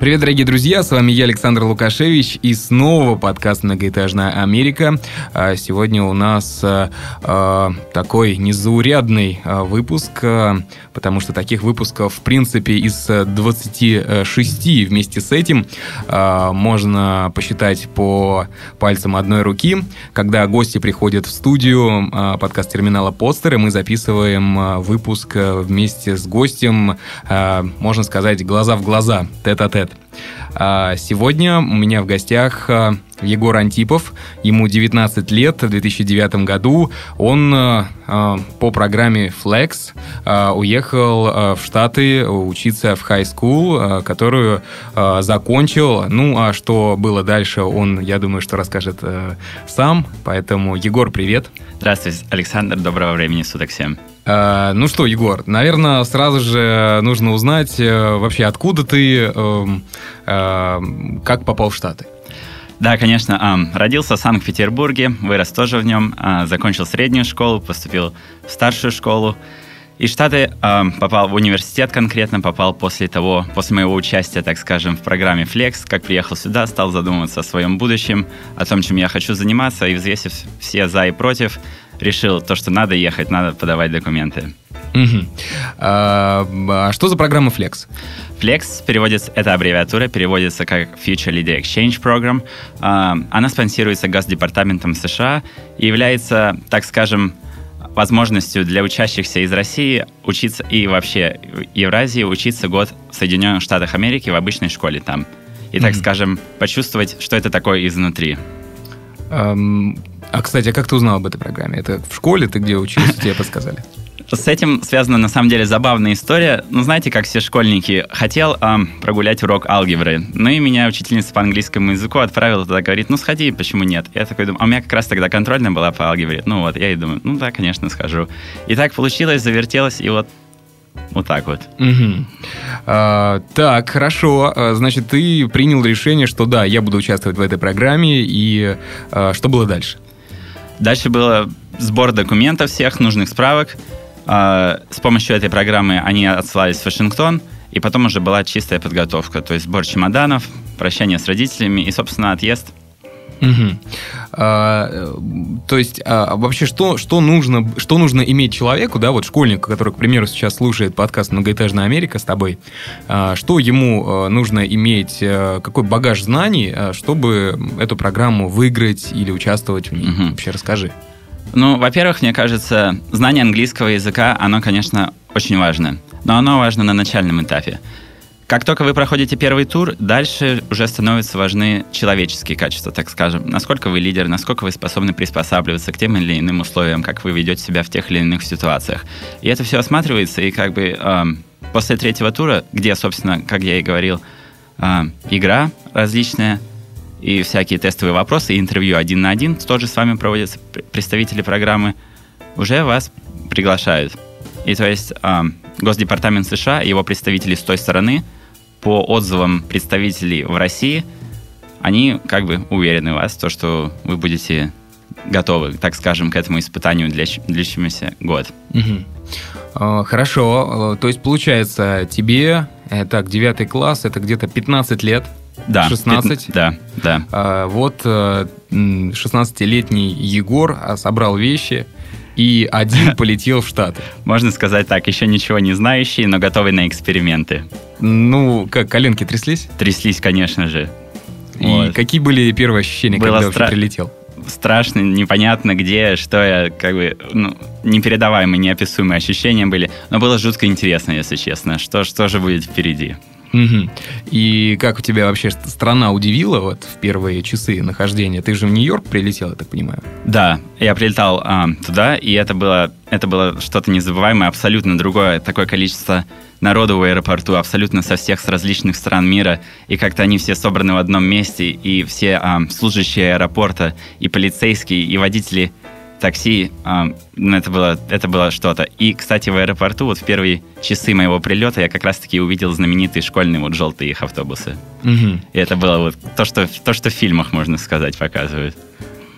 Привет, дорогие друзья, с вами я, Александр Лукашевич, и снова подкаст «Многоэтажная Америка». А, сегодня у нас а, а, такой незаурядный выпуск, потому что таких выпусков, в принципе, из 26 вместе с этим можно посчитать по пальцам одной руки. Когда гости приходят в студию подкаст терминала «Постеры», мы записываем выпуск вместе с гостем, можно сказать, глаза в глаза, тет-а-тет. А, помогает сегодня у меня в гостях а, Егор Антипов. Ему 19 лет, в 2009 году он а, по программе Flex уехал в Штаты учиться в high school, которую закончил. Ну, а что было дальше, он, я думаю, что расскажет сам. Поэтому, Егор, привет. Здравствуйте, Александр. Доброго времени суток всем. Ну что, Егор, наверное, сразу же нужно узнать э, вообще, откуда ты, эм, как попал в Штаты. Да, конечно. Родился в Санкт-Петербурге, вырос тоже в нем, закончил среднюю школу, поступил в старшую школу. И Штаты попал в университет конкретно, попал после того, после моего участия, так скажем, в программе Flex, как приехал сюда, стал задумываться о своем будущем, о том, чем я хочу заниматься, и взвесив все за и против, решил то, что надо ехать, надо подавать документы. Угу. А, а что за программа Flex? Flex переводится, это аббревиатура, переводится как Future Leader Exchange Program. А, она спонсируется Госдепартаментом США и является, так скажем, возможностью для учащихся из России учиться и вообще Евразии учиться год в Соединенных Штатах Америки в обычной школе там. И, так mm-hmm. скажем, почувствовать, что это такое изнутри. Um, а, кстати, а как ты узнал об этой программе? Это в школе ты где учился, тебе подсказали? С этим связана, на самом деле, забавная история. Ну, знаете, как все школьники, хотел эм, прогулять урок алгебры. Ну, и меня учительница по английскому языку отправила туда, говорит, ну, сходи, почему нет? Я такой думаю, а у меня как раз тогда контрольная была по алгебре. Ну, вот, я и думаю, ну, да, конечно, схожу. И так получилось, завертелось, и вот вот так вот. Угу. А, так, хорошо. А, значит, ты принял решение, что да, я буду участвовать в этой программе, и а, что было дальше? Дальше было сбор документов всех, нужных справок. А, с помощью этой программы они отсылались в Вашингтон, и потом уже была чистая подготовка, то есть сбор чемоданов, прощание с родителями и, собственно, отъезд – Угу. А, то есть а, вообще что, что, нужно, что нужно иметь человеку, да, вот школьнику, который, к примеру, сейчас слушает подкаст «Многоэтажная Америка» с тобой, а, что ему а, нужно иметь, а, какой багаж знаний, чтобы эту программу выиграть или участвовать в ней? Угу. Вообще расскажи. Ну, во-первых, мне кажется, знание английского языка, оно, конечно, очень важно, но оно важно на начальном этапе. Как только вы проходите первый тур, дальше уже становятся важны человеческие качества, так скажем. Насколько вы лидер, насколько вы способны приспосабливаться к тем или иным условиям, как вы ведете себя в тех или иных ситуациях. И это все осматривается, и как бы э, после третьего тура, где, собственно, как я и говорил, э, игра различная, и всякие тестовые вопросы, и интервью один на один, тоже с вами проводятся представители программы, уже вас приглашают. И то есть э, Госдепартамент США и его представители с той стороны по отзывам представителей в России, они как бы уверены в вас, то, что вы будете готовы, так скажем, к этому испытанию, длящемуся год. Угу. Хорошо, то есть получается тебе, это 9 класс, это где-то 15 лет, да, 16. Да, да. А, вот 16-летний э, Егор а, собрал вещи и один полетел в Штаты. Можно сказать так, еще ничего не знающий, но готовый на эксперименты. Ну, как, коленки тряслись? Тряслись, конечно же. И вот. какие были первые ощущения, Было когда стра... прилетел? Страшно, непонятно где, что я, как бы, ну, непередаваемые, неописуемые ощущения были. Но было жутко интересно, если честно, что, что же будет впереди. Угу. И как у тебя вообще страна удивила вот в первые часы нахождения? Ты же в Нью-Йорк прилетел, я так понимаю. Да, я прилетал а, туда, и это было, это было что-то незабываемое, абсолютно другое, такое количество народу в аэропорту, абсолютно со всех с различных стран мира, и как-то они все собраны в одном месте, и все а, служащие аэропорта, и полицейские, и водители такси, а, ну, это было, это было что-то. И, кстати, в аэропорту вот в первые часы моего прилета я как раз-таки увидел знаменитые школьные вот желтые их автобусы. Мгм. И это было вот то, что, то, что в фильмах, можно сказать, показывают.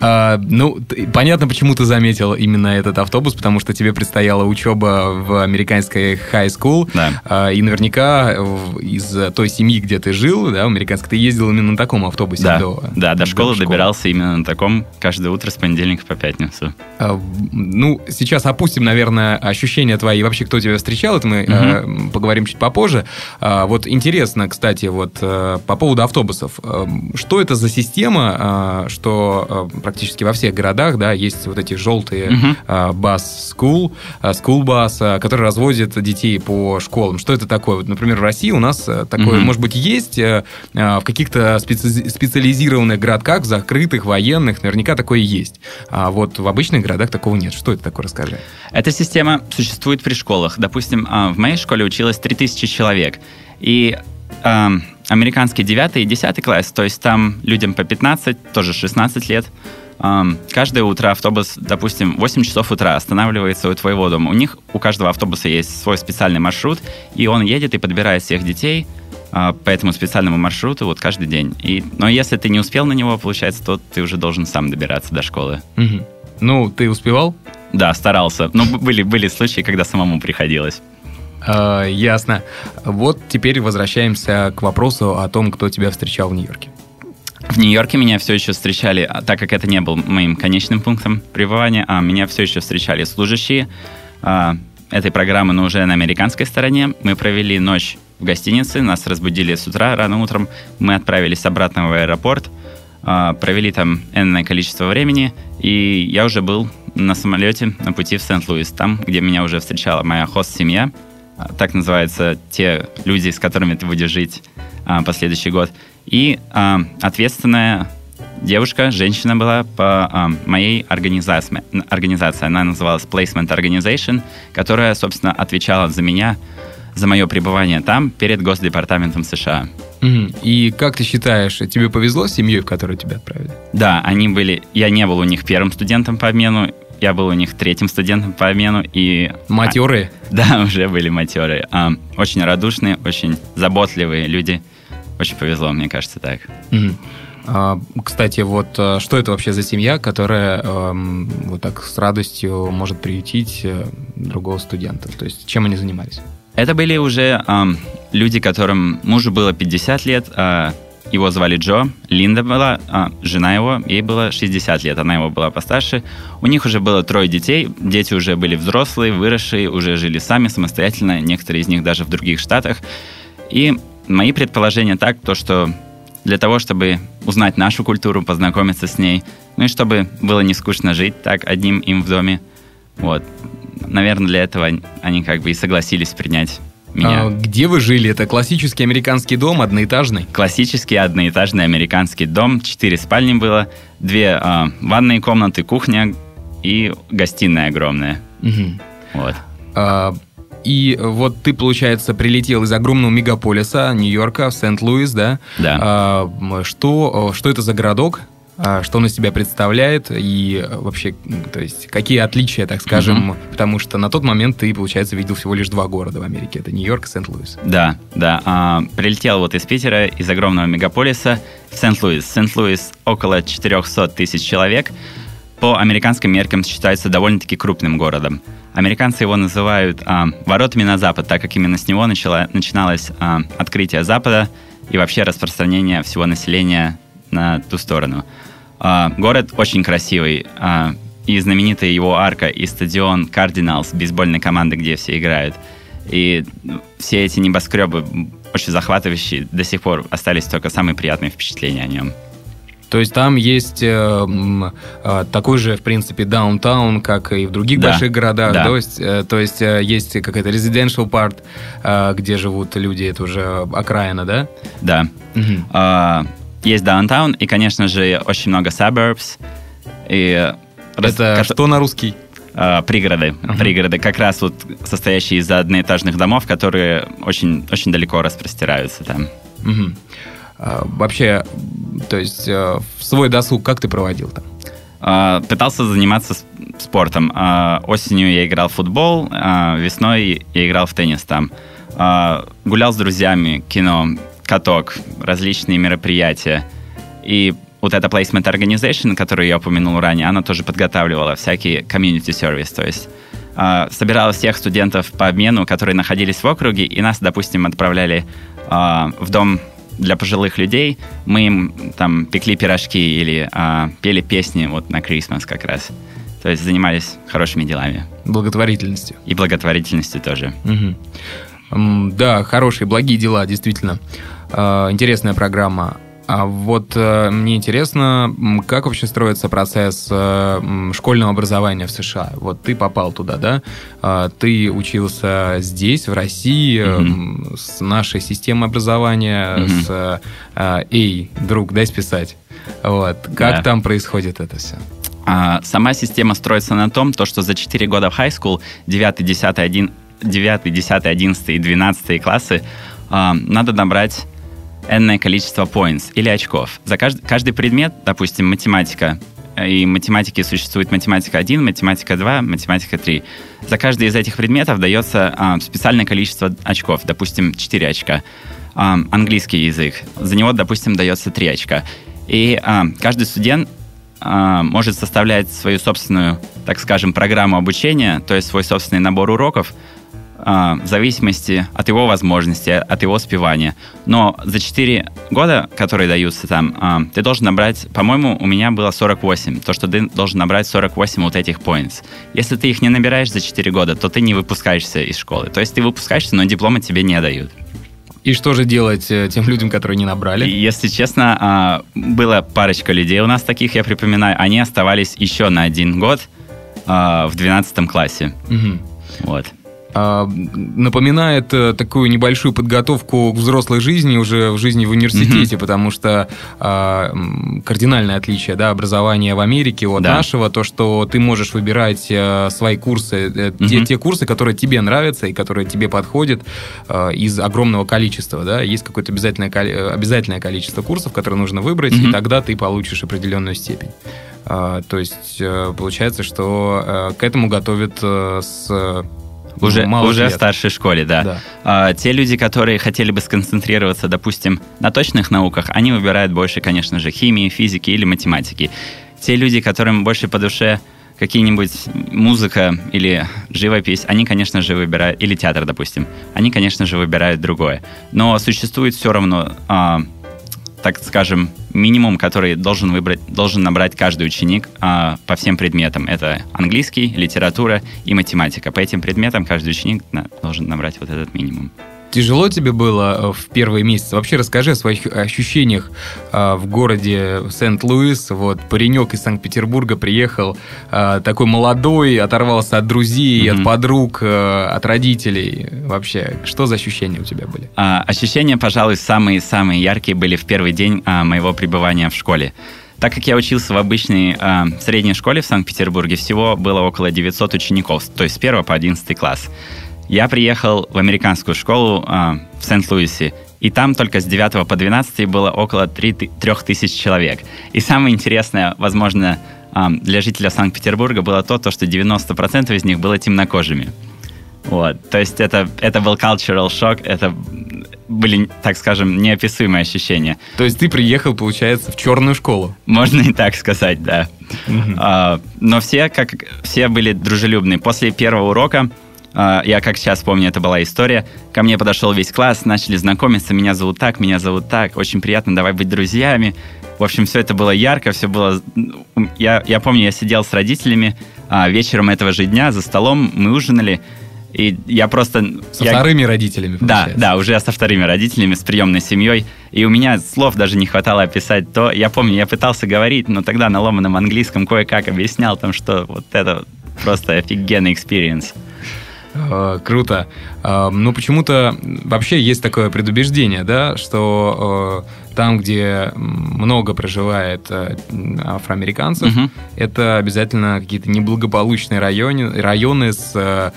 А, ну, т- понятно, почему ты заметил именно этот автобус, потому что тебе предстояла учеба в американской high school, Да. А, и наверняка из той семьи, где ты жил, да, в американской, ты ездил именно на таком автобусе Да, до, да, до школы школы. добирался именно на таком каждое утро с понедельника по пятницу. А, Ну, сейчас опустим, наверное, ощущения твои, и вообще, кто тебя встречал, это мы э, поговорим чуть попозже. А, Вот интересно, кстати, вот э, по поводу автобусов. Э, Что это за система, э, что э, практически во всех городах, да, есть вот эти желтые э, бас school, э, school bus, э, которые развозят детей по школам. Что это такое? Вот, например, в России у нас э, такое, Мгм. может быть, есть э, в каких-то специ- специализированных городках, закрытых, военных, наверняка такое есть. А вот в обычных городах такого нет. Что это такое, расскажи. Эта система существует при школах. Допустим, а, в моей школе училось 3000 человек. И ам, американский 9 и 10 класс, то есть там людям по 15, тоже 16 лет, каждое утро автобус, допустим, 8 часов утра останавливается у твоего дома. У них, у каждого автобуса есть свой специальный маршрут, и он едет и подбирает всех детей а, по этому специальному маршруту вот каждый день. И, но если ты не успел на него, получается, то ты уже должен сам добираться до школы. Мгм. Ну, ты успевал? Да, старался. Но были, были случаи, когда самому приходилось. А, ясно. Вот теперь возвращаемся к вопросу о том, кто тебя встречал в Нью-Йорке. В Нью-Йорке меня все еще встречали, а так как это не был моим конечным пунктом пребывания, а меня все еще встречали служащие а, этой программы, но уже на американской стороне. Мы провели ночь в гостинице, нас разбудили с утра, рано утром. Мы отправились обратно в аэропорт, а, провели там энное количество времени, и я уже был на самолете на пути в Сент-Луис, там, где меня уже встречала моя хост-семья, так называются те люди, с которыми ты будешь жить а, последующий год. И а, ответственная девушка, женщина была по а, моей организации. организации. Она называлась Placement Organization, которая, собственно, отвечала за меня, за мое пребывание там перед Госдепартаментом США. И как ты считаешь, тебе повезло с семьей, в которую тебя отправили? Да, они были... Я не был у них первым студентом по обмену, я был у них третьим студентом по обмену, и... Матерые? Да, уже были матеры. А, очень радушные, очень заботливые люди. Очень повезло, мне кажется, так. Мгм. А, Кстати, вот а, что это вообще за семья, которая эм, вот так с радостью может приютить э, другого студента? То есть чем они занимались? Это были уже ам, люди, которым мужу было 50 лет, а, его звали Джо, Линда была, а, жена его, ей было 60 лет, она его была постарше. У них уже было трое детей, дети уже были взрослые, выросшие, уже жили сами самостоятельно, некоторые из них даже в других штатах. И мои предположения так, то что для того, чтобы узнать нашу культуру, познакомиться с ней, ну и чтобы было не скучно жить так одним им в доме, вот, наверное, для этого они как бы и согласились принять меня. А, где вы жили? Это классический американский дом, одноэтажный? Классический одноэтажный американский дом, четыре спальни было, две а, ванные комнаты, кухня и гостиная огромная. Мгм. Вот. А, И вот ты, получается, прилетел из огромного мегаполиса Нью-Йорка в Сент-Луис, да? Да. А, что, что это за городок? А, Что он из себя представляет и э, вообще, то есть, какие отличия, так скажем, потому что на тот момент ты, получается, видел всего лишь два города в Америке. Это Нью-Йорк и Сент-Луис. Да, да. А, прилетел вот из Питера, из огромного мегаполиса в Сент-Луис. Сент-Луис около 400 тысяч человек. По американским меркам считается довольно-таки крупным городом. Американцы его называют а, воротами на запад, так как именно с него начало, начиналось а, открытие Запада и вообще распространение всего населения на ту сторону. А, город очень красивый. а, и знаменитая его арка, и стадион Кардиналс, бейсбольной команды, где все играют. И все эти небоскребы очень захватывающие, до сих пор остались только самые приятные впечатления о нем. То есть там есть э, э, такой же, в принципе, даунтаун, как и в других Да. больших городах. Да. То есть, э, то есть э, есть какая-то residential part, э, где живут люди, это уже окраина, да? Да. Мгм. А, есть даунтаун, и, конечно же, очень много suburbs. И рас- Это кото- что на русский? а, пригороды. Ага. Пригороды, как раз вот состоящие из одноэтажных домов, которые очень, очень далеко распростираются там. Мгм. А, Вообще, то есть э, свой досуг как ты проводил там? А, пытался заниматься спортом. А, осенью я играл в футбол, а, весной я играл в теннис там. Гулял с друзьями, кино, каток, различные мероприятия. И вот эта placement organization, которую я упомянул ранее, она тоже подготавливала всякие community service, то есть э, собирала всех студентов по обмену, которые находились в округе, и нас, допустим, отправляли э, в дом для пожилых людей. Мы им там пекли пирожки или э, пели песни вот на Christmas как раз. То есть занимались хорошими делами. Благотворительностью. И благотворительностью тоже. Угу. Да, хорошие, благие дела, действительно. Интересная программа. А вот э, мне интересно, как вообще строится процесс э, школьного образования в США? Вот ты попал туда, да? Э, ты учился здесь, в России, mm-hmm. э, с нашей системой образования, mm-hmm. с э, «Эй, друг, дай списать». Вот. Как да. там происходит это все? А, сама система строится на том, то, что за 4 года в high school, 9, 10, 1, 9, 10, 11 и 12 классы, э, надо набрать энное количество points или очков. За каждый, каждый предмет, допустим, математика, э, и математики существует математика 1, математика 2, математика 3. За каждый из этих предметов дается а, специальное количество очков, допустим, 4 очка. А, английский язык, за него, допустим, дается 3 очка. И а, каждый студент а, может составлять свою собственную, так скажем, программу обучения, то есть свой собственный набор уроков, в зависимости от его возможностей, от его успевания. Но за 4 года, которые даются там, а, ты должен набрать, по-моему, у меня было 48, то, что ты должен набрать 48 вот этих points. Если ты их не набираешь за 4 года, то ты не выпускаешься из школы. То есть ты выпускаешься, но диплома тебе не дают. И что же делать э, тем людям, которые не набрали? Если честно, а, было парочка людей у нас таких, я припоминаю, они оставались еще на один год в 12 классе. Угу. Вот. А, напоминает э, такую небольшую подготовку к взрослой жизни уже в жизни в университете, mm-hmm. потому что а, кардинальное отличие да, образования в Америке от да. нашего, то, что ты можешь выбирать а, свои курсы, mm-hmm. те, те курсы, которые тебе нравятся и которые тебе подходят из огромного количества. Да? Есть какое-то обязательное, обязательное количество курсов, которые нужно выбрать, mm-hmm. и тогда ты получишь определенную степень. А, то есть получается, что к этому готовят с уже, Мало уже в старшей школе, да. да. А, те люди, которые хотели бы сконцентрироваться, допустим, на точных науках, они выбирают больше, конечно же, химии, физики или математики. Те люди, которым больше по душе какие-нибудь музыка или живопись, они, конечно же, выбирают, или театр, допустим, они, конечно же, выбирают другое. Но существует все равно а, так скажем, минимум, который должен выбрать, должен набрать каждый ученик а, по всем предметам. Это английский, литература и математика. По этим предметам каждый ученик на, должен набрать вот этот минимум. Тяжело тебе было э, в первые месяцы? Вообще расскажи о своих ощущениях э, в городе Сент-Луис. Вот паренек из Санкт-Петербурга приехал, э, такой молодой, оторвался от друзей, mm-hmm. от подруг, от родителей. Вообще, что за ощущения у тебя были? А, ощущения, пожалуй, самые-самые яркие были в первый день а, моего пребывания в школе. Так как я учился в обычной э, средней школе в Санкт-Петербурге, всего было около 900 учеников, то есть с 1 по 11 класс. Я приехал в американскую школу э, в Сент-Луисе, и там только с 9 по 12 было около 3, 3000 человек. И самое интересное, возможно, э, для жителя Санкт-Петербурга было то, то, что 90% из них было темнокожими. Вот. То есть это, это был cultural shock, это были, так скажем, неописуемые ощущения. То есть ты приехал, получается, в черную школу? Можно и так сказать, да. А, но все, как все были дружелюбны. После первого урока я как сейчас помню, это была история. Ко мне подошел весь класс, начали знакомиться. Меня зовут так, меня зовут так. Очень приятно, давай быть друзьями. В общем, все это было ярко, все было... Я, я помню, я сидел с родителями а, вечером этого же дня за столом, мы ужинали, и я просто... Со я... вторыми родителями, получается. Да, да, уже со вторыми родителями, с приемной семьей. И у меня слов даже не хватало описать то. Я помню, я пытался говорить, но тогда на ломаном английском кое-как объяснял там, что вот это просто офигенный experience. Э, круто. Э, ну, почему-то вообще есть такое предубеждение, да, что э, там, где много проживает афроамериканцев, угу. это обязательно какие-то неблагополучные районы, районы с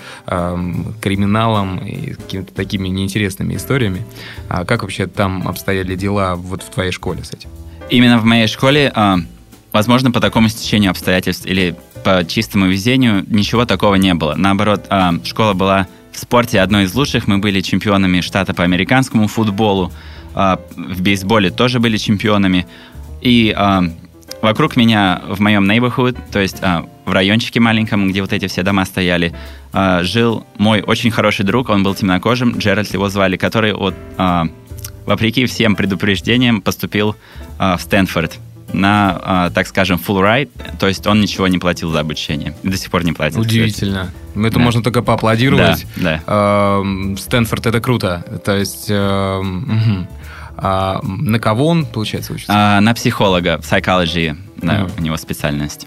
криминалом и какими-то такими неинтересными историями. А как вообще там обстояли дела вот в твоей школе с этим? Именно в моей школе, возможно, по такому стечению обстоятельств или по чистому везению ничего такого не было. Наоборот, а, школа была в спорте одной из лучших. Мы были чемпионами штата по американскому футболу. А, в бейсболе тоже были чемпионами. И а, вокруг меня в моем neighborhood, то есть в райончике маленьком, где вот эти все дома стояли, жил мой очень хороший друг, он был темнокожим, Джеральд его звали, который вот, вопреки всем предупреждениям поступил в Стэнфорд на, а, так скажем, full ride, то есть он ничего не платил за обучение. До сих пор не платит. Удивительно. Кстати. Это да. можно только поаплодировать. Да, да. Стэнфорд это круто. То есть... Угу. А на кого он, получается, учится? А, на психолога, psychology, да, mm. у него специальность.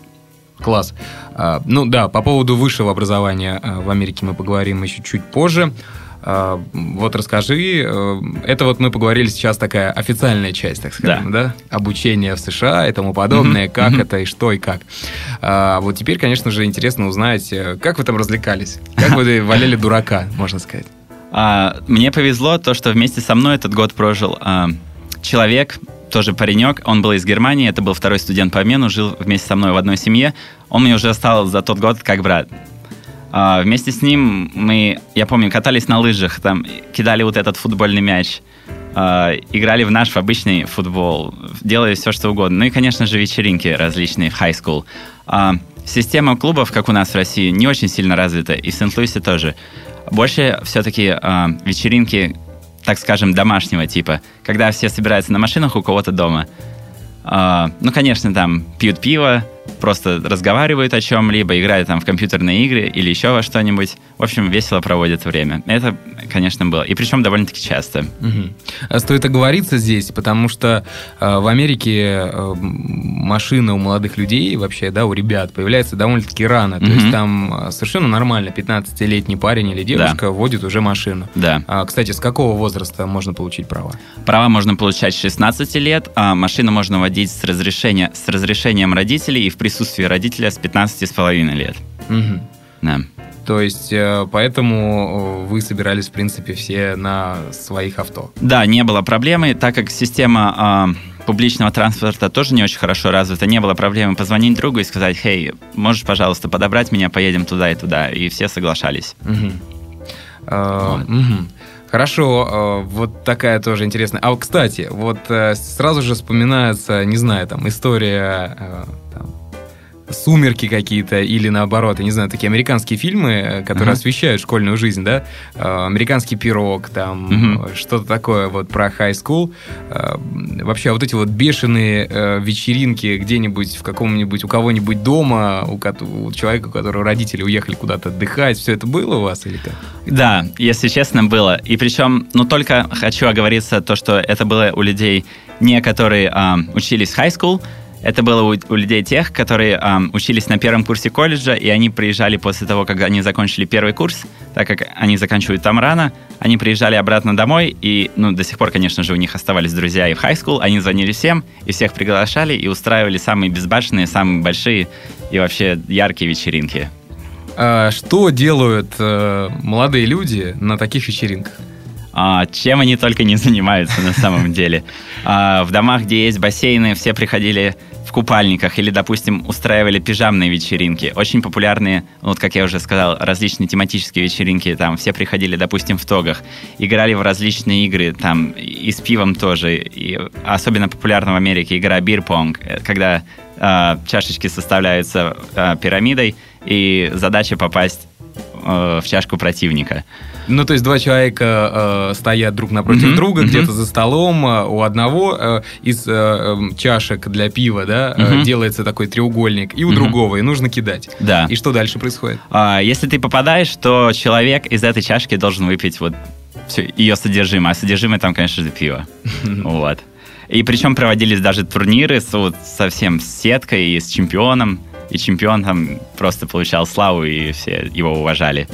Класс. А, ну да, по поводу высшего образования а, в Америке мы поговорим еще чуть позже. А, вот расскажи, э, это вот мы поговорили сейчас такая официальная часть, так скажем, да, да? обучение в США и тому подобное, mm-hmm. как mm-hmm. это и что и как. А, вот теперь, конечно же, интересно узнать, э, как вы там развлекались, как вы валяли дурака, можно сказать. А, мне повезло то, что вместе со мной этот год прожил а, человек, тоже паренек, он был из Германии, это был второй студент по обмену, жил вместе со мной в одной семье. Он мне уже стал за тот год как брат. А, вместе с ним мы, я помню, катались на лыжах, там кидали вот этот футбольный мяч, а, играли в наш в обычный футбол, делали все, что угодно. Ну и, конечно же, вечеринки различные в high school. А, система клубов, как у нас в России, не очень сильно развита, и в Сент-Луисе тоже. Больше все-таки вечеринки, так скажем, домашнего типа, когда все собираются на машинах у кого-то дома. Ну, конечно, там пьют пиво, просто разговаривают о чем-либо, играют там в компьютерные игры или еще во что-нибудь. В общем, весело проводят время. Это, конечно, было. И причем довольно-таки часто. Угу. Стоит оговориться здесь, потому что э, в Америке э, машина у молодых людей, вообще, да, у ребят, появляется довольно-таки рано. Угу. То есть там э, совершенно нормально 15-летний парень или девушка да. водит уже машину. Да. А, кстати, с какого возраста можно получить права? Права можно получать с 16 лет, а машину можно водить с, разрешения, с разрешением родителей и в присутствии родителя с 15 с половиной лет. Угу. Да. То есть, э, поэтому э, вы собирались, в принципе, все на своих авто? Да, не было проблемы, так как система э, публичного транспорта тоже не очень хорошо развита, не было проблемы позвонить другу и сказать, «Хей, можешь, пожалуйста, подобрать меня, поедем туда и туда?» И все соглашались. Угу. А, угу. Хорошо, вот такая тоже интересная. А, кстати, вот сразу же вспоминается, не знаю, там, история сумерки какие-то или наоборот, я не знаю, такие американские фильмы, э, которые uh-huh. освещают школьную жизнь, да, э, американский пирог, там uh-huh. что-то такое вот про high school. Вообще вот эти вот бешеные вечеринки где-нибудь в каком-нибудь у кого-нибудь дома, у, у человека, у которого родители уехали куда-то отдыхать, все это было у вас или как? Да, если честно, было. И причем, ну только хочу оговориться то, что это было у людей не которые э, учились в high school, это было у, у людей тех, которые эм, учились на первом курсе колледжа, и они приезжали после того, как они закончили первый курс, так как они заканчивают там рано, они приезжали обратно домой, и, ну, до сих пор, конечно же, у них оставались друзья и в school, они звонили всем, и всех приглашали, и устраивали самые безбашенные, самые большие и вообще яркие вечеринки. А что делают э, молодые люди на таких вечеринках? А, чем они только не занимаются на самом деле. А, в домах, где есть бассейны, все приходили купальниках или, допустим, устраивали пижамные вечеринки. Очень популярные, вот как я уже сказал, различные тематические вечеринки. Там все приходили, допустим, в тогах, играли в различные игры, там и с пивом тоже. И особенно популярна в Америке игра бирпонг, э, когда э, чашечки составляются э, пирамидой, и задача попасть э, в чашку противника. Ну, то есть два человека э, стоят друг напротив mm-hmm. друга, mm-hmm. где-то за столом. Э, у одного э, из э, эм, чашек для пива, да, mm-hmm. э, делается такой треугольник, и у mm-hmm. другого, и нужно кидать. Да. И что дальше происходит? А, если ты попадаешь, то человек из этой чашки должен выпить вот все, ее содержимое. А содержимое там, конечно же, пиво. Вот. И причем проводились даже турниры с, вот, совсем с сеткой и с чемпионом. И чемпион там просто получал славу, и все его уважали.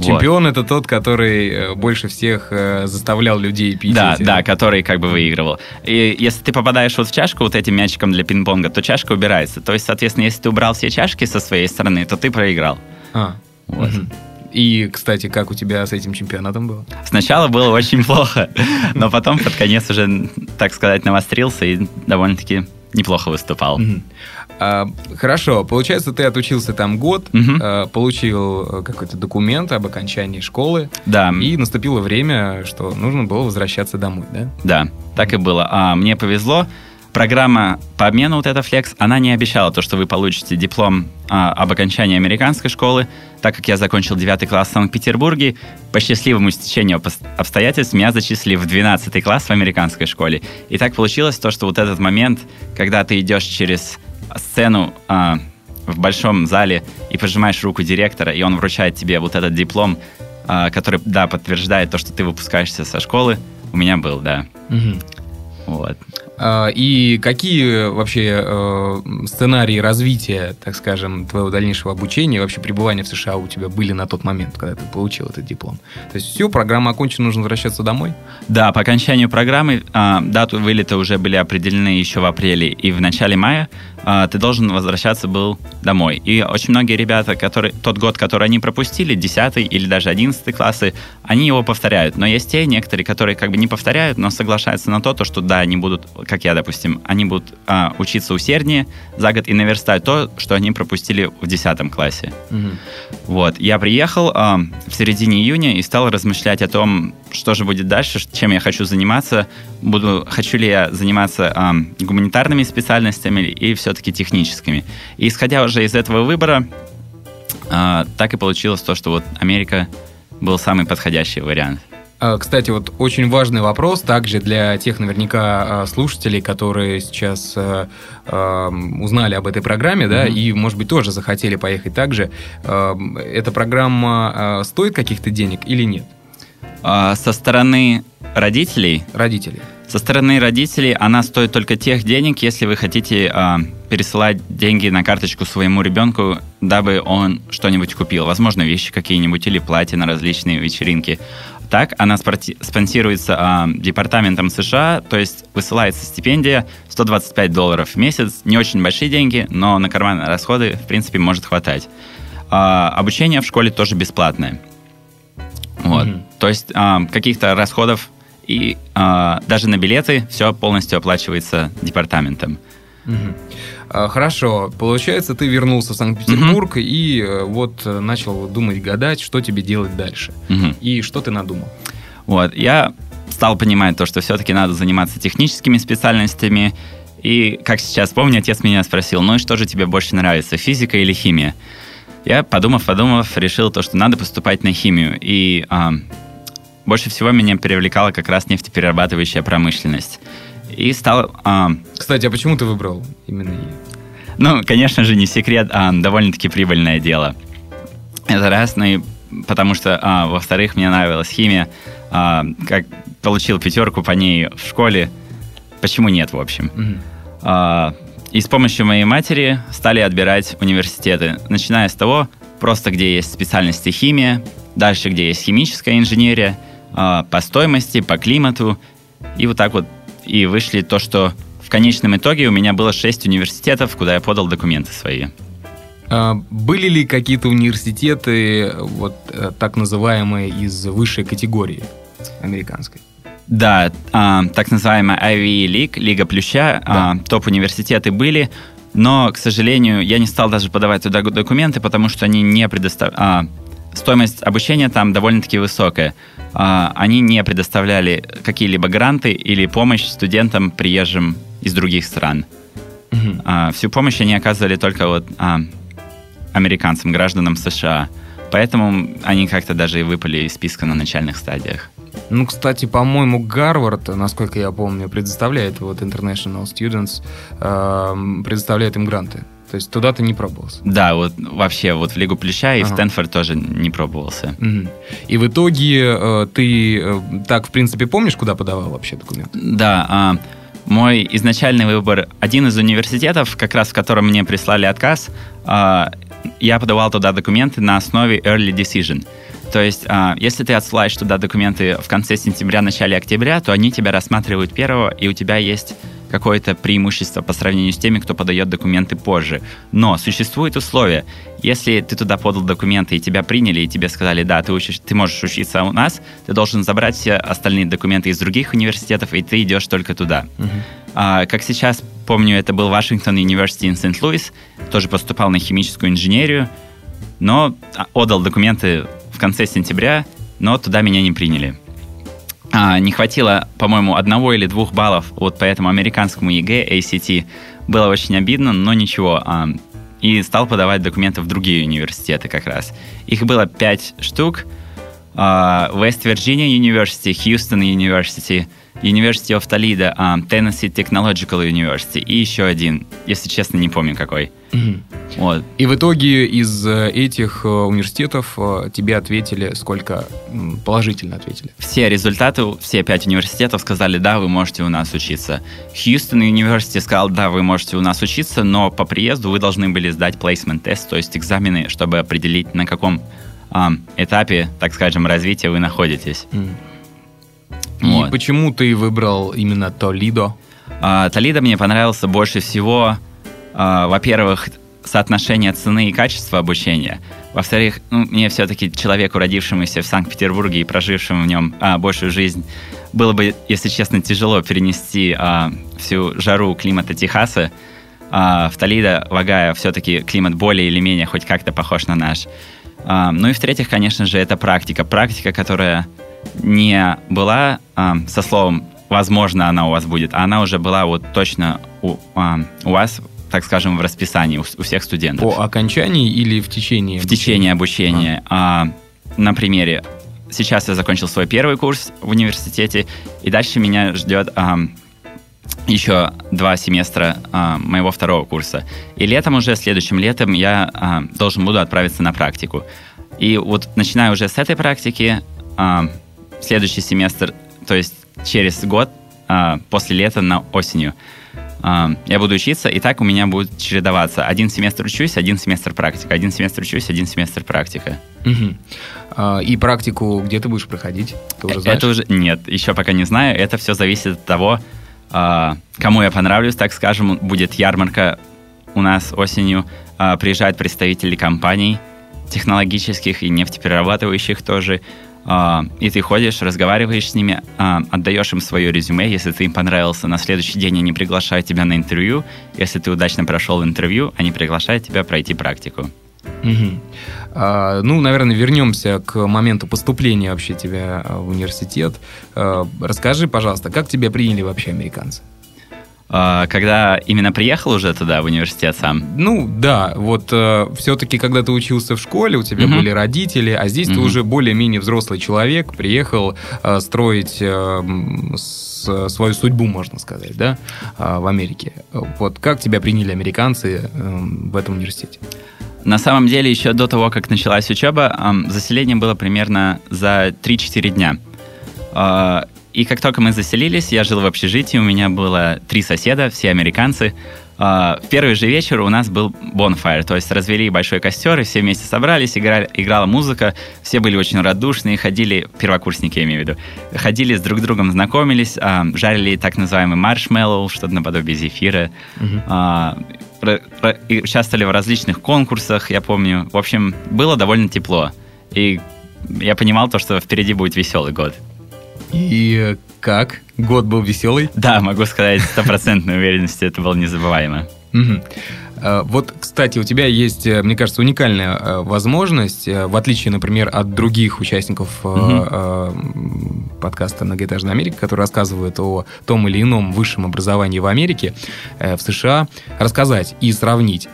Чемпион вот. это тот, который э, больше всех э, заставлял людей пить. Да, эти. да, который как бы выигрывал. И если ты попадаешь вот в чашку вот этим мячиком для пинг-понга, то чашка убирается. То есть, соответственно, если ты убрал все чашки со своей стороны, то ты проиграл. А. Вот. Угу. И, кстати, как у тебя с этим чемпионатом было? Сначала было очень плохо, но потом под конец уже, так сказать, навострился и довольно-таки неплохо выступал. А, хорошо, получается, ты отучился там год, Мгм. а, получил э, какой-то документ об окончании школы, Да, и наступило время, что нужно было возвращаться домой, да? да, так и было. А, мне повезло. Программа по обмену вот эта Flex, она не обещала то, что вы получите диплом а, об окончании американской школы, так как я закончил 9 класс в Санкт-Петербурге, по счастливому стечению обс- обстоятельств меня зачислили в 12 класс в американской школе. И так получилось то, что вот этот момент, когда ты идешь через сцену а, в большом зале и пожимаешь руку директора, и он вручает тебе вот этот диплом, а, который, да, подтверждает то, что ты выпускаешься со школы, у меня был, да. Мгм. Вот. А, И какие вообще э, сценарии развития, так скажем, твоего дальнейшего обучения, вообще пребывания в США у тебя были на тот момент, когда ты получил этот диплом? То есть все, программа окончена, нужно возвращаться домой? Да, по окончанию программы а, дату вылета уже были определены еще в апреле и в начале мая. а, ты должен возвращаться был домой. И очень многие ребята, которые тот год, который они пропустили, 10 или даже 11 классы, они его повторяют. Но есть те некоторые, которые как бы не повторяют, но соглашаются на то, то что да, они будут, как я, допустим, они будут а, учиться усерднее за год и наверстать то, что они пропустили в 10 классе. Вот, я приехал а, в середине июня и стал размышлять о том, что же будет дальше, чем я хочу заниматься, буду, хочу ли я заниматься а, гуманитарными специальностями и все-таки техническими. И исходя уже из этого выбора, а, так и получилось то, что вот Америка был самый подходящий вариант. А, Кстати, вот очень важный вопрос также для тех наверняка а, слушателей, которые сейчас а, а, узнали об этой программе, да, Мгм. и, может быть, тоже захотели поехать так же. А, Эта программа стоит каких-то денег или нет? А, со стороны родителей Родителей. Со стороны родителей она стоит только тех денег, если вы хотите а, пересылать деньги на карточку своему ребенку, дабы он что-нибудь купил. Возможно, вещи какие-нибудь или платья на различные вечеринки. Так, она спонсируется а, департаментом США, то есть высылается стипендия 125 долларов в месяц. Не очень большие деньги, но на карманные расходы, в принципе, может хватать. А, обучение в школе тоже бесплатное. Вот. Мгм. То есть а, каких-то расходов и а, даже на билеты все полностью оплачивается департаментом. А, Хорошо, получается, ты вернулся в Санкт-Петербург и э, вот э, начал думать, гадать, что тебе делать дальше. Мгм. И что ты надумал? Вот. Я стал понимать то, что все-таки надо заниматься техническими специальностями. И, как сейчас помню, отец меня спросил, ну и что же тебе больше нравится, физика или химия? Я, подумав, подумав, решил то, что надо поступать на химию. И а, больше всего меня привлекала как раз нефтеперерабатывающая промышленность. И стал а, Кстати, а почему ты выбрал именно ее? Ну, конечно же, не секрет, а довольно-таки прибыльное дело. Это раз, ну и потому что, а, во-вторых, мне нравилась химия. А, как получил пятерку по ней в школе, почему нет, в общем. Мгм. А, и с помощью моей матери стали отбирать университеты, начиная с того, просто где есть специальности химия, дальше где есть химическая инженерия, а, по стоимости, по климату, и вот так вот и вышли то, что в конечном итоге у меня было шесть университетов, куда я подал документы свои. А, Были ли какие-то университеты, вот э, так называемые из высшей категории американской? Да, а, так называемая Ivy League, Лига Плюща, а, топ-университеты были, но, к сожалению, я не стал даже подавать туда документы, потому что они не предоставляли... стоимость обучения там довольно-таки высокая. А, они не предоставляли какие-либо гранты или помощь студентам, приезжим из других стран. А, всю помощь они оказывали только вот а, американцам, гражданам США. Поэтому они как-то даже и выпали из списка на начальных стадиях. Ну, кстати, по-моему, Гарвард, насколько я помню, предоставляет вот International Students, эм, предоставляет им гранты. То есть туда ты не пробовался. Да, вот вообще вот в Лигу Плюща и в Ага. Стэнфорд тоже не пробовался. Мгм. И в итоге э, ты э, так, в принципе, помнишь, куда подавал вообще документы? Да, а, мой изначальный выбор, один из университетов, как раз в котором мне прислали отказ, а, я подавал туда документы на основе early decision. То есть, а, если ты отсылаешь туда документы в конце сентября, начале октября, то они тебя рассматривают первого, и у тебя есть какое-то преимущество по сравнению с теми, кто подает документы позже. Но существует условие. Если ты туда подал документы и тебя приняли, и тебе сказали, да, ты, учишь, ты можешь учиться у нас, ты должен забрать все остальные документы из других университетов, и ты идешь только туда. А, как сейчас помню, это был Washington University in St. Louis, тоже поступал на химическую инженерию, но отдал документы в конце сентября, но туда меня не приняли. А, не хватило, по-моему, одного или двух баллов вот по этому американскому ЕГЭ, ACT. Было очень обидно, но ничего. А, и стал подавать документы в другие университеты как раз. Их было пять штук. А, West Virginia University, Houston University, University of Toledo, um, Tennessee Technological University и еще один, если честно, не помню какой. Угу. Вот. И в итоге из э, этих э, университетов э, тебе ответили, сколько положительно ответили? Все результаты, все пять университетов сказали, да, вы можете у нас учиться. Хьюстон университет сказал, да, вы можете у нас учиться, но по приезду вы должны были сдать placement тест, то есть экзамены, чтобы определить, на каком um, этапе, так скажем, развития вы находитесь. Mm. И вот. почему ты выбрал именно Толидо? А, Толидо мне понравился больше всего, а, во-первых, соотношение цены и качества обучения. Во-вторых, ну, мне все-таки человеку, родившемуся в Санкт-Петербурге и прожившему в нем а, большую жизнь, было бы, если честно, тяжело перенести а, всю жару климата Техаса. А, в Толидо, Вагая, все-таки климат более или менее хоть как-то похож на наш. А, ну и в-третьих, конечно же, это практика. Практика, которая не была а, со словом «возможно, она у вас будет», а она уже была вот точно у, а, у вас так скажем, в расписании у, у всех студентов. По окончании или в течение? В течение обучения. А. А, на примере. Сейчас я закончил свой первый курс в университете, и дальше меня ждет а, еще два семестра а, моего второго курса. И летом уже, следующим летом, я а, должен буду отправиться на практику. И вот начиная уже с этой практики, а, следующий семестр, то есть через год, а, после лета на осенью, а, я буду учиться, и так у меня будет чередоваться. Один семестр учусь, один семестр практика, один семестр учусь, один семестр практика. Угу. И практику где ты будешь проходить? Ты уже знаешь? Это уже нет, еще пока не знаю. Это все зависит от того, кому я понравлюсь, так скажем. Будет ярмарка у нас осенью. Приезжают представители компаний технологических и нефтеперерабатывающих тоже. А, и ты ходишь, разговариваешь с ними, а, отдаешь им свое резюме, если ты им понравился, на следующий день они приглашают тебя на интервью, если ты удачно прошел интервью, они приглашают тебя пройти практику. Угу. А, ну, наверное, вернемся к моменту поступления вообще тебя в университет. А, расскажи, пожалуйста, как тебя приняли вообще американцы? А, когда именно приехал уже туда, в университет сам? Ну, да, вот э, все-таки, когда ты учился в школе, у тебя угу. были родители, а здесь угу. ты уже более-менее взрослый человек, приехал э, строить э, с, свою судьбу, можно сказать, да, э, в Америке. Вот как тебя приняли американцы э, в этом университете? На самом деле, еще до того, как началась учеба, э, заселение было примерно за 3-4 дня. Э, и как только мы заселились, я жил в общежитии, у меня было три соседа, все американцы. Uh, в первый же вечер у нас был bonfire, то есть развели большой костер, и все вместе собрались, играли, играла музыка, все были очень радушные, ходили, первокурсники я имею в виду, ходили с друг другом, знакомились, uh, жарили так называемый маршмеллоу, что-то наподобие зефира, и участвовали в различных конкурсах, я помню. В общем, было довольно тепло. И я понимал то, что впереди будет веселый год. И как? Год был веселый? Да, могу сказать, стопроцентной уверенностью это было незабываемо. Вот, кстати, у тебя есть, э, мне кажется, уникальная э, возможность, э, в отличие, например, от других участников угу. подкаста «Многоэтажная Америка», которые рассказывают о том или ином высшем образовании в Америке, в США, рассказать и сравнить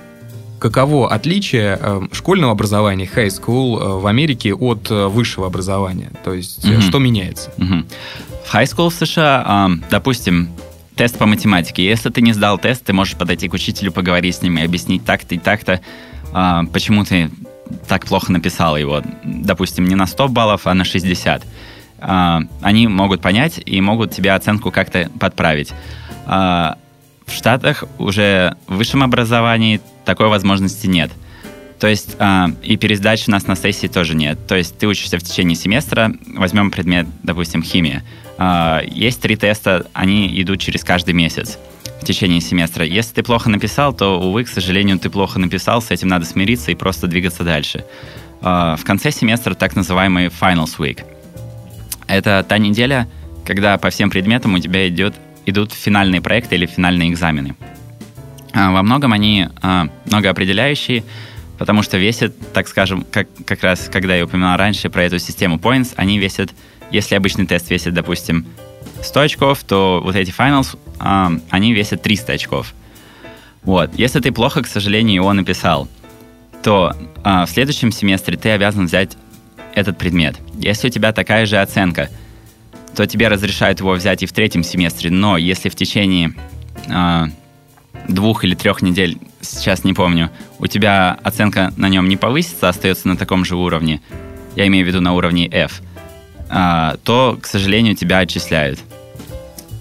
каково отличие э, школьного образования, high school э, в Америке от э, высшего образования? То есть, mm-hmm. что меняется? Mm-hmm. High school в США, допустим, тест по математике. Если ты не сдал тест, ты можешь подойти к учителю, поговорить с ним и объяснить так-то и так-то, почему ты так плохо написал его. Допустим, не на 100 баллов, а на 60. Они могут понять и могут тебе оценку как-то подправить. В Штатах уже в высшем образовании такой возможности нет. То есть э, и пересдачи у нас на сессии тоже нет. То есть ты учишься в течение семестра, возьмем предмет, допустим, химия. Э, есть три теста, они идут через каждый месяц в течение семестра. Если ты плохо написал, то, увы, к сожалению, ты плохо написал, с этим надо смириться и просто двигаться дальше. Э, в конце семестра так называемый Finals Week. Это та неделя, когда по всем предметам у тебя идет, идут финальные проекты или финальные экзамены. А, во многом они а, многоопределяющие, потому что весят, так скажем, как, как раз, когда я упоминал раньше про эту систему points, они весят, если обычный тест весит, допустим, 100 очков, то вот эти finals, а, они весят 300 очков. Вот. Если ты плохо, к сожалению, его написал, то в следующем семестре ты обязан взять этот предмет. Если у тебя такая же оценка, то тебе разрешают его взять и в третьем семестре, но если в течение двух или трех недель, сейчас не помню, у тебя оценка на нем не повысится, остается на таком же уровне, я имею в виду на уровне F, а, то, к сожалению, тебя отчисляют.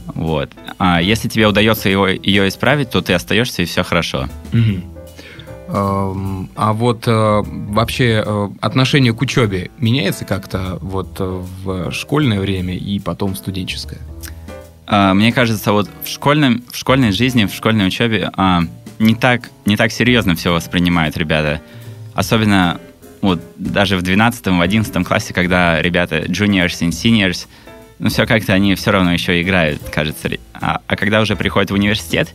Вот. А если тебе удается его, ее исправить, то ты остаешься и все хорошо. А вот э, вообще э, отношение к учебе меняется как-то вот э, в школьное время и потом в студенческое? А, мне кажется, вот в, школьном, в школьной жизни, в школьной учебе а, не так, не так серьезно все воспринимают ребята. Особенно вот даже в 12 в 11 классе, когда ребята juniors и seniors, ну все как-то они все равно еще играют, кажется. А, а когда уже приходят в университет,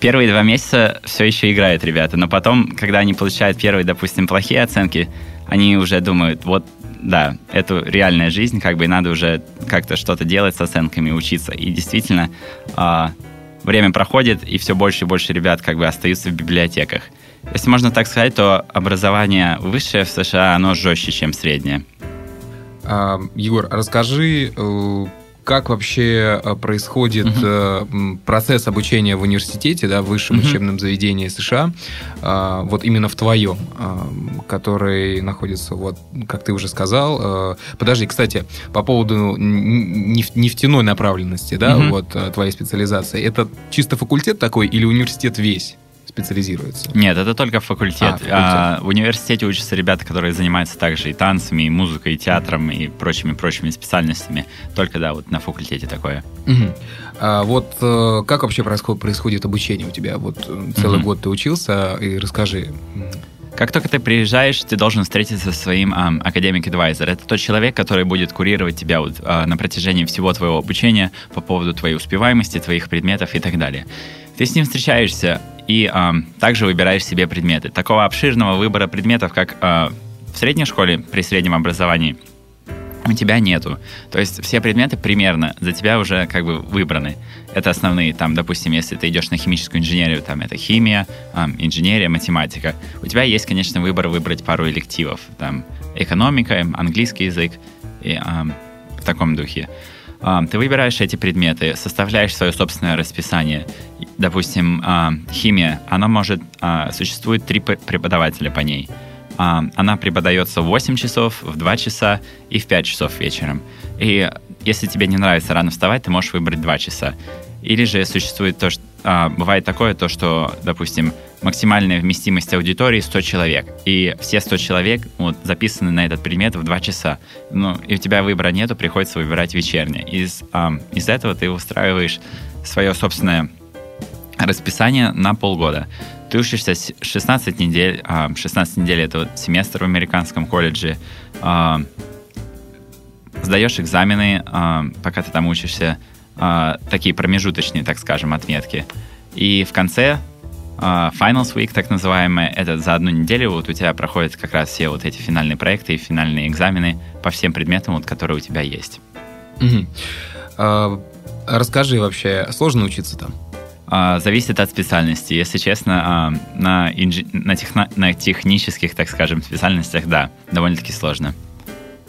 первые два месяца все еще играют ребята, но потом, когда они получают первые, допустим, плохие оценки, они уже думают, вот да, это реальная жизнь, как бы и надо уже как-то что-то делать с оценками, учиться. И действительно, э, время проходит, и все больше и больше ребят как бы остаются в библиотеках. Если можно так сказать, то образование высшее в США, оно жестче, чем среднее. А, Егор, расскажи, э, как вообще э, происходит uh-huh. процесс обучения в университете, да, в высшем uh-huh. учебном заведении США, а, вот именно в твоем, а, который находится, вот, как ты уже сказал. Подожди, кстати, по поводу нефтяной направленности, да, uh-huh. вот твоей специализации, это чисто факультет такой или университет весь? Специализируется? Нет, это только факультет. А, факультет. А, в университете учатся ребята, которые занимаются также и танцами, и музыкой, и театром, и прочими-прочими специальностями. Только, да, вот на факультете такое. Угу. А вот э, как вообще происходит, происходит обучение у тебя? Вот э, целый угу. год ты учился, и расскажи. Как только ты приезжаешь, ты должен встретиться со своим um, academic advisor. Это тот человек, который будет курировать тебя вот, uh, на протяжении всего твоего обучения по поводу твоей успеваемости, твоих предметов и так далее. Ты с ним встречаешься и э, также выбираешь себе предметы. Такого обширного выбора предметов, как э, в средней школе при среднем образовании, у тебя нету. То есть все предметы примерно за тебя уже как бы выбраны. Это основные, там, допустим, если ты идешь на химическую инженерию, там это химия, э, инженерия, математика. У тебя есть, конечно, выбор выбрать пару элективов. Там экономика, английский язык и э, в таком духе. А, ты выбираешь эти предметы, составляешь свое собственное расписание. Допустим, а, химия, она может... А, существует три преподавателя по ней. Она преподается в 8 часов, в 2 часа и в 5 часов вечером. И если тебе не нравится рано вставать, ты можешь выбрать 2 часа. Или же существует то, что... Бывает такое, то, что, допустим, максимальная вместимость аудитории 100 человек. И все 100 человек вот, записаны на этот предмет в 2 часа. Ну, и у тебя выбора нету, приходится выбирать вечернее. Из, а, из этого ты устраиваешь свое собственное расписание на полгода. Ты учишься 16 недель, 16 недель это вот семестр в американском колледже, а, сдаешь экзамены, а, пока ты там учишься, такие промежуточные, так скажем, отметки. И в конце Uh, Finals Week, так называемая, это за одну неделю вот у тебя проходят как раз все вот эти финальные проекты и финальные экзамены по всем предметам, вот, которые у тебя есть. Угу. Uh, расскажи вообще, сложно учиться там? Uh, зависит от специальности. Если честно, uh, на, инж... на, техно... на технических, так скажем, специальностях, да, довольно-таки сложно.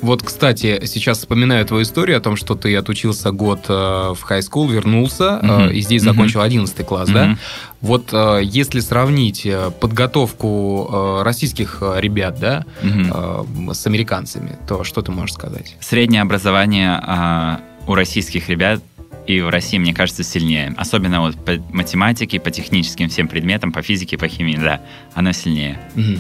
Вот, кстати, сейчас вспоминаю твою историю о том, что ты отучился год э, в high school, вернулся mm-hmm. э, и здесь закончил 11 класс, mm-hmm. да? Вот э, если сравнить э, подготовку э, российских э, ребят, да, mm-hmm. э, с американцами, то что ты можешь сказать? Среднее образование э, у российских ребят и в России, мне кажется, сильнее. Особенно вот по математике, по техническим всем предметам, по физике, по химии, да, оно сильнее. Угу.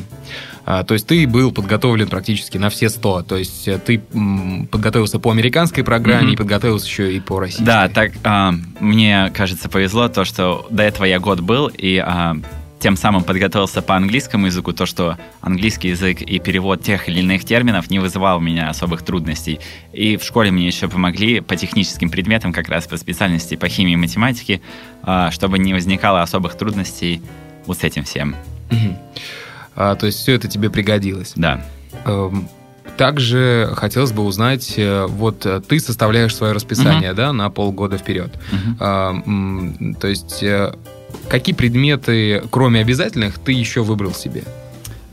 А, то есть ты был подготовлен практически на все 100. То есть э, ты м, подготовился по американской программе mm-hmm. и подготовился еще и по российской. Да, так а, мне кажется повезло то, что до этого я год был, и а, тем самым подготовился по английскому языку, то, что английский язык и перевод тех или иных терминов не вызывал у меня особых трудностей. И в школе мне еще помогли по техническим предметам, как раз по специальности по химии и математике, а, чтобы не возникало особых трудностей вот с этим всем. А, то есть все это тебе пригодилось? Да. Эм, также хотелось бы узнать, э, вот э, ты составляешь свое расписание, uh-huh. да, на полгода вперед. Uh-huh. А, то есть э, какие предметы, кроме обязательных, ты еще выбрал себе?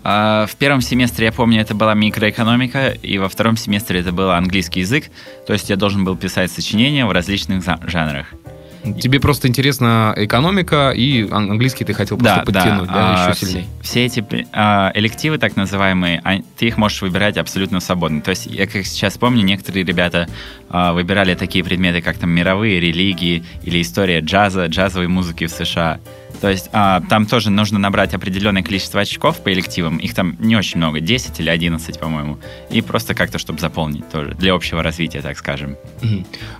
А, в первом семестре, я помню, это была микроэкономика, и во втором семестре это был английский язык. То есть я должен был писать сочинения в различных жанрах. Тебе просто интересна экономика, и английский ты хотел просто да, подтянуть, да, да а, еще сильнее. Все, все эти а, элективы, так называемые, а, ты их можешь выбирать абсолютно свободно. То есть, я как сейчас помню, некоторые ребята а, выбирали такие предметы, как там мировые религии или история джаза, джазовой музыки в США. То есть а, там тоже нужно набрать определенное количество очков по элективам. Их там не очень много, 10 или 11, по-моему. И просто как-то, чтобы заполнить тоже, для общего развития, так скажем.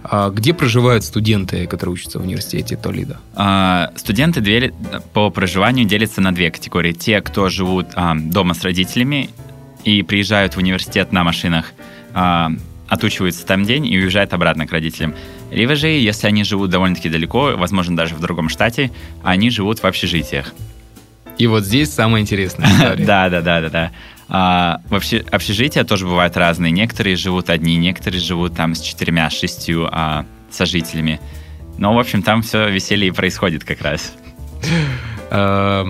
А где проживают студенты, которые учатся в университете Толида? А, студенты дели, по проживанию делятся на две категории. Те, кто живут а, дома с родителями и приезжают в университет на машинах, а, отучиваются там день и уезжают обратно к родителям. Либо же, если они живут довольно-таки далеко, возможно, даже в другом штате, они живут в общежитиях. И вот здесь самое интересное. Да, да, да, да, да. А, вообще общежития тоже бывают разные. Некоторые живут одни, некоторые живут там с четырьмя, шестью а, сожителями. Но, в общем, там все веселье и происходит как раз. А,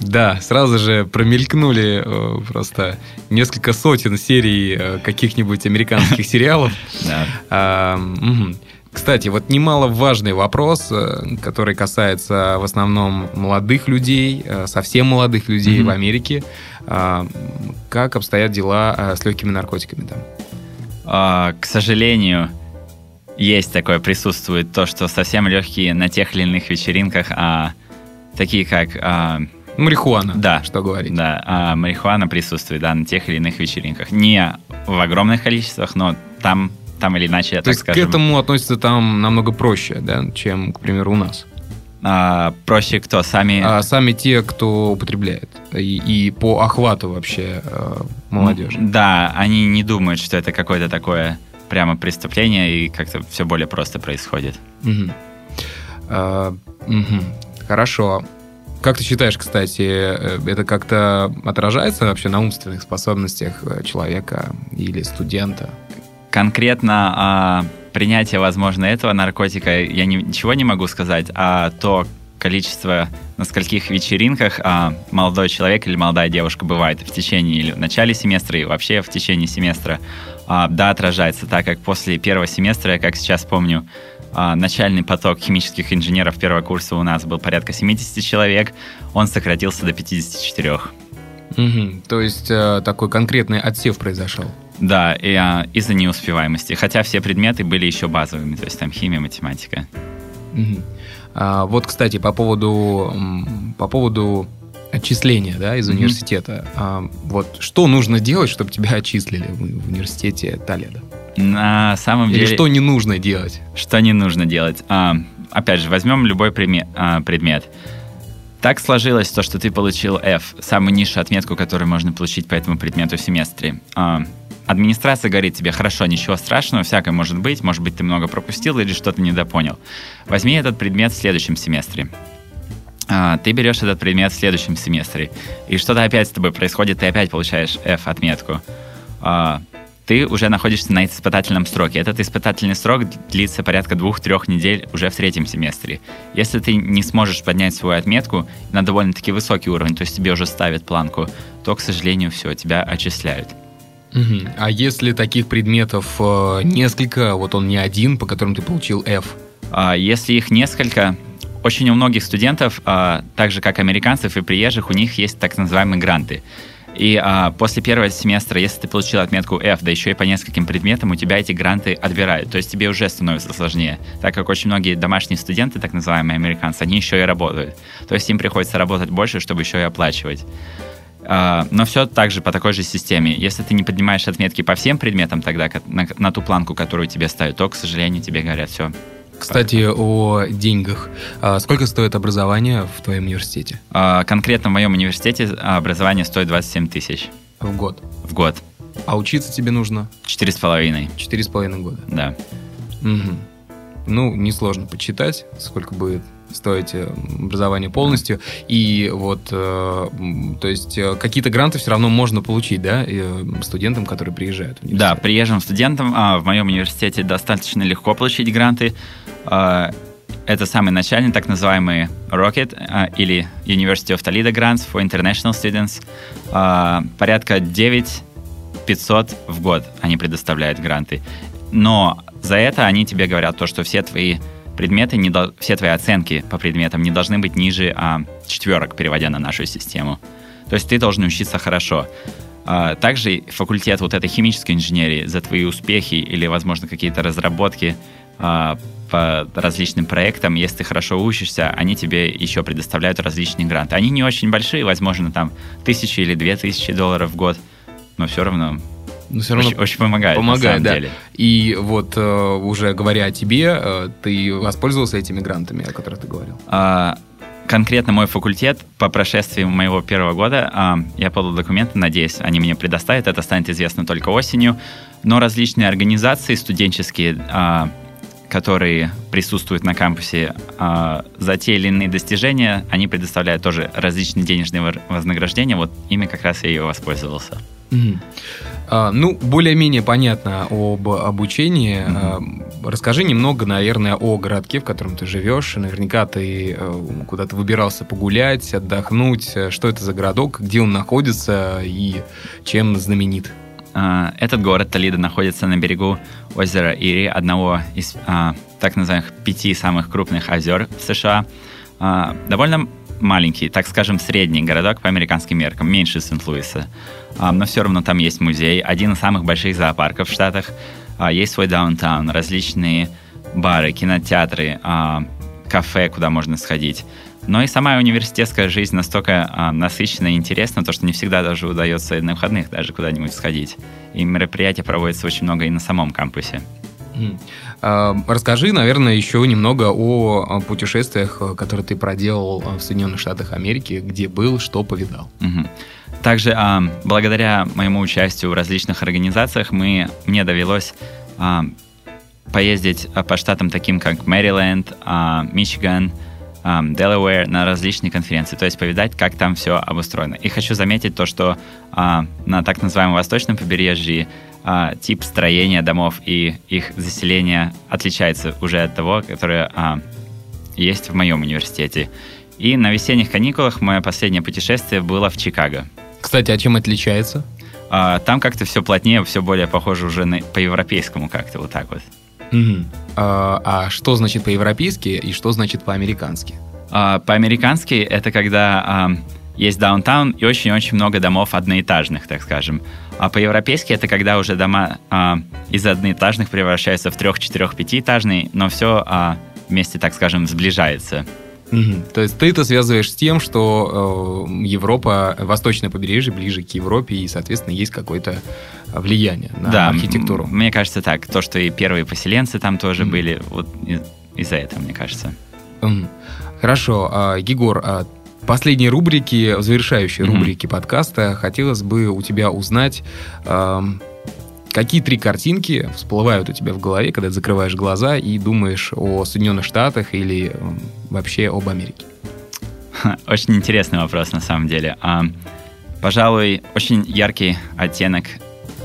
да, сразу же промелькнули э, просто несколько сотен серий э, каких-нибудь американских сериалов. Кстати, вот немаловажный вопрос, э, который касается в основном молодых людей, совсем молодых людей mm-hmm. в Америке. Как обстоят дела с легкими наркотиками там? А, к сожалению, есть такое, присутствует то, что совсем легкие на тех или иных вечеринках, а, такие как а, Марихуана. Да. Что говорить. Да, а марихуана присутствует, да, на тех или иных вечеринках. Не в огромных количествах, но там, там или иначе, То есть скажем. к этому относится там намного проще, да, чем, к примеру, у нас? А, проще кто? Сами... А, сами те, кто употребляет. И, и по охвату вообще э, молодежи. Да, они не думают, что это какое-то такое прямо преступление, и как-то все более просто происходит. Угу. А, угу. Хорошо. Как ты считаешь, кстати, э, это как-то отражается вообще на умственных способностях э, человека или студента? Конкретно а, принятие, возможно, этого наркотика я не, ничего не могу сказать, а то количество, на скольких вечеринках а, молодой человек или молодая девушка бывает в течение или в начале семестра и вообще в течение семестра, а, да, отражается, так как после первого семестра, я как сейчас помню, а, начальный поток химических инженеров первого курса у нас был порядка 70 человек, он сократился до 54. Угу. То есть э, такой конкретный отсев произошел? Да, и, а, из-за неуспеваемости. Хотя все предметы были еще базовыми, то есть там химия, математика. Угу. А, вот, кстати, по поводу, по поводу отчисления да, из mm-hmm. университета. А, вот что нужно делать, чтобы тебя отчислили в, в университете Толедо? На самом Или деле... что не нужно делать? Что не нужно делать? А, опять же, возьмем любой предмет, а, предмет. Так сложилось то, что ты получил F, самую низшую отметку, которую можно получить по этому предмету в семестре. А, администрация говорит тебе, хорошо, ничего страшного, всякое может быть, может быть, ты много пропустил или что-то недопонял. Возьми этот предмет в следующем семестре. А, ты берешь этот предмет в следующем семестре, и что-то опять с тобой происходит, ты опять получаешь F отметку. А, ты уже находишься на испытательном сроке. Этот испытательный срок длится порядка двух-трех недель уже в третьем семестре. Если ты не сможешь поднять свою отметку на довольно-таки высокий уровень, то есть тебе уже ставят планку, то, к сожалению, все, тебя отчисляют. Угу. А если таких предметов э, несколько, вот он не один, по которым ты получил F? А, если их несколько, очень у многих студентов, а, так же как американцев и приезжих, у них есть так называемые гранты. И а, после первого семестра, если ты получил отметку F, да еще и по нескольким предметам, у тебя эти гранты отбирают. То есть тебе уже становится сложнее, так как очень многие домашние студенты, так называемые американцы, они еще и работают. То есть им приходится работать больше, чтобы еще и оплачивать. Uh, но все так же по такой же системе. Если ты не поднимаешь отметки по всем предметам тогда на, на ту планку, которую тебе ставят, то, к сожалению, тебе говорят, все, Кстати, о деньгах. А сколько стоит образование в твоем университете? А, конкретно в моем университете образование стоит 27 тысяч. В год? В год. А учиться тебе нужно? Четыре с половиной. Четыре с половиной года? Да. Угу. Ну, несложно почитать, сколько будет стоить э, образование полностью. И вот, э, то есть, э, какие-то гранты все равно можно получить, да, э, студентам, которые приезжают в? Да, приезжим студентам а, в моем университете достаточно легко получить гранты. А, это самый начальный, так называемый Rocket а, или University of Toledo Grants for International Students. А, порядка 9 500 в год они предоставляют гранты. Но за это они тебе говорят то, что все твои предметы, не до... все твои оценки по предметам не должны быть ниже а, четверок, переводя на нашу систему. То есть ты должен учиться хорошо. А, также факультет вот этой химической инженерии за твои успехи или, возможно, какие-то разработки а, по различным проектам, если ты хорошо учишься, они тебе еще предоставляют различные гранты. Они не очень большие, возможно, там тысячи или две тысячи долларов в год, но все равно но все равно очень, очень помогает. Помогает, да. деле. И вот э, уже говоря о тебе, э, ты воспользовался этими грантами, о которых ты говорил? А, конкретно мой факультет по прошествии моего первого года а, я подал документы, надеюсь, они мне предоставят. Это станет известно только осенью. Но различные организации студенческие, а, которые присутствуют на кампусе а, за те или иные достижения, они предоставляют тоже различные денежные вознаграждения. Вот ими как раз я и воспользовался. Угу. А, ну, более-менее понятно об обучении. А, расскажи немного, наверное, о городке, в котором ты живешь. Наверняка ты а, куда-то выбирался погулять, отдохнуть. Что это за городок, где он находится и чем знаменит? А, этот город Толидо находится на берегу озера Ири, одного из а, так называемых пяти самых крупных озер в США. А, довольно маленький, так скажем, средний городок по американским меркам, меньше Сент-Луиса. А, но все равно там есть музей, один из самых больших зоопарков в Штатах. А, есть свой даунтаун, различные бары, кинотеатры, а, кафе, куда можно сходить. Но и сама университетская жизнь настолько насыщена и интересна, то, что не всегда даже удается на выходных даже куда-нибудь сходить. И мероприятия проводятся очень много и на самом кампусе. А, расскажи, наверное, еще немного о путешествиях, которые ты проделал в Соединенных Штатах Америки, где был, что повидал. Также а, благодаря моему участию в различных организациях мы, мне довелось а, поездить по штатам таким, как Мэриленд, Мичиган, Делавэр на различные конференции, то есть повидать, как там все обустроено. И хочу заметить то, что на так называемом восточном побережье а, тип строения домов и их заселения отличается уже от того, которое а, есть в моем университете. И на весенних каникулах мое последнее путешествие было в Чикаго. Кстати, а чем отличается? А, там как-то все плотнее, все более похоже уже на, по-европейскому как-то вот так вот. Угу. А, а что значит по-европейски и что значит по-американски? А, по-американски это когда а, есть даунтаун и очень-очень много домов одноэтажных, так скажем. А по-европейски это когда уже дома а, из одноэтажных превращаются в трех, четырех, пятиэтажные, но все а, вместе, так скажем, сближается. Угу. То есть ты это связываешь с тем, что э, Европа, восточное побережье ближе к Европе, и, соответственно, есть какое-то влияние на да, архитектуру. Мне кажется так. То, что и первые поселенцы там тоже угу. были, вот из- за этого, мне кажется. Угу. Хорошо. А, Егор, а последней рубрики, в завершающей mm-hmm. рубрике подкаста, хотелось бы у тебя узнать, э, какие три картинки всплывают у тебя в голове, когда ты закрываешь глаза и думаешь о Соединенных Штатах или вообще об Америке? Очень интересный вопрос на самом деле. А, пожалуй, очень яркий оттенок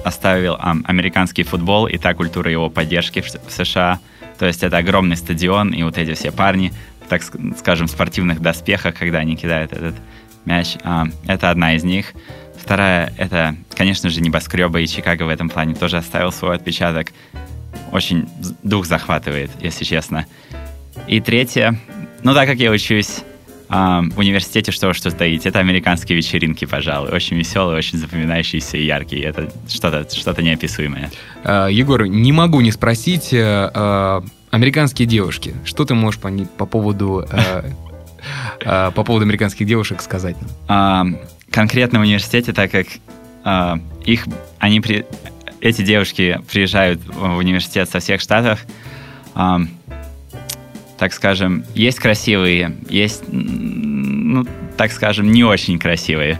оставил а, американский футбол и та культура его поддержки в, в США. То есть это огромный стадион и вот эти все парни, так скажем, спортивных доспехах, когда они кидают этот мяч. А, это одна из них. Вторая — это, конечно же, небоскребы, и Чикаго в этом плане тоже оставил свой отпечаток. Очень дух захватывает, если честно. И третье, ну так как я учусь а, в университете, что что таить, это американские вечеринки, пожалуй. Очень веселые, очень запоминающиеся и яркие. Это что-то что неописуемое. А, Егор, не могу не спросить, а, американские девушки. Что ты можешь по, по поводу по поводу американских девушек сказать нам? конкретно в университете, так как э, их, они эти девушки приезжают в университет со всех штатов, э, так скажем, есть красивые, есть, ну, так скажем, не очень красивые.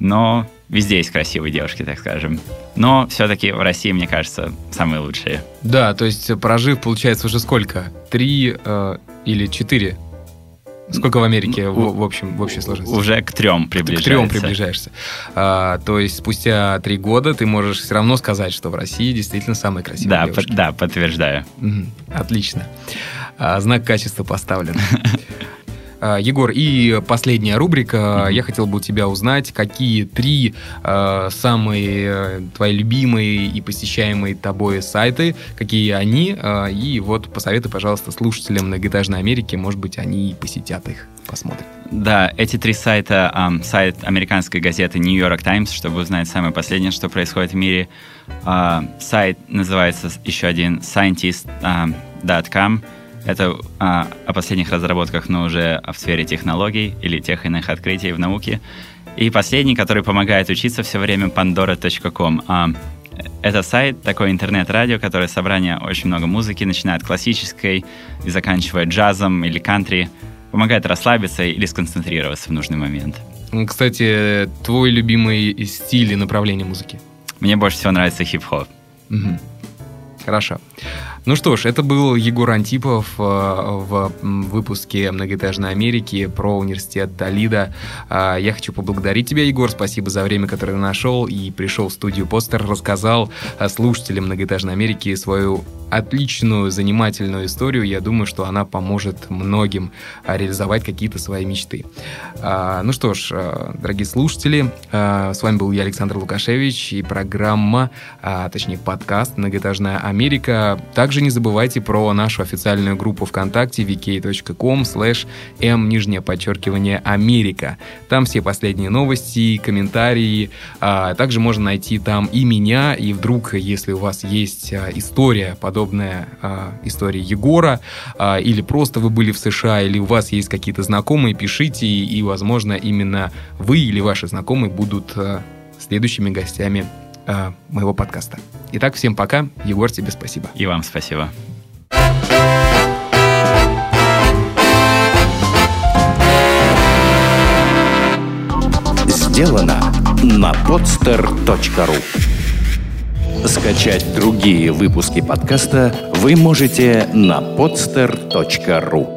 Но везде есть красивые девушки, так скажем. Но все-таки в России, мне кажется, самые лучшие. Да, то есть прожив, получается, уже сколько? Три э, или четыре? Сколько в Америке в, в общем в общей сложности? Уже к трем приближаешься. К трем приближаешься. А, то есть спустя три года ты можешь все равно сказать, что в России действительно самые красивые да, девушки. По, да, подтверждаю. Угу, отлично. А, знак качества поставлен. А, Егор, и последняя рубрика. Mm-hmm. Я хотел бы у тебя узнать, какие три э, самые э, твои любимые и посещаемые тобой сайты, какие они, э, и вот посоветуй, пожалуйста, слушателям многоэтажной Америки, может быть, они посетят их, посмотрят. Да, эти три сайта, э, сайт американской газеты New York Times, чтобы узнать самое последнее, что происходит в мире, э, сайт называется еще один scientist.com, это а, о последних разработках, но уже в сфере технологий или тех иных открытий в науке. И последний, который помогает учиться все время, pandora.com. А, это сайт, такой интернет-радио, которое собрание очень много музыки, начиная от классической и заканчивая джазом или кантри. Помогает расслабиться или сконцентрироваться в нужный момент. Кстати, твой любимый стиль и направление музыки? Мне больше всего нравится хип-хоп. Угу. Хорошо. Ну что ж, это был Егор Антипов э, в выпуске «Многоэтажной Америки» про университет Толида. А, я хочу поблагодарить тебя, Егор. Спасибо за время, которое ты нашел и пришел в студию «Постер», рассказал слушателям «Многоэтажной Америки» свою отличную, занимательную историю. Я думаю, что она поможет многим а, реализовать какие-то свои мечты. А, ну что ж, дорогие слушатели, с вами был я, Александр Лукашевич, и программа, точнее подкаст «Многоэтажная Америка». Также также не забывайте про нашу официальную группу ВКонтакте vk.com slash m нижнее подчеркивание Америка. Там все последние новости, комментарии. А, также можно найти там и меня, и вдруг, если у вас есть а, история, подобная а, истории Егора, а, или просто вы были в США, или у вас есть какие-то знакомые, пишите, и, возможно, именно вы или ваши знакомые будут а, следующими гостями а, моего подкаста. Итак, всем пока. Егор, тебе спасибо. И вам спасибо. Сделано на podster.ru Скачать другие выпуски подкаста вы можете на podster.ru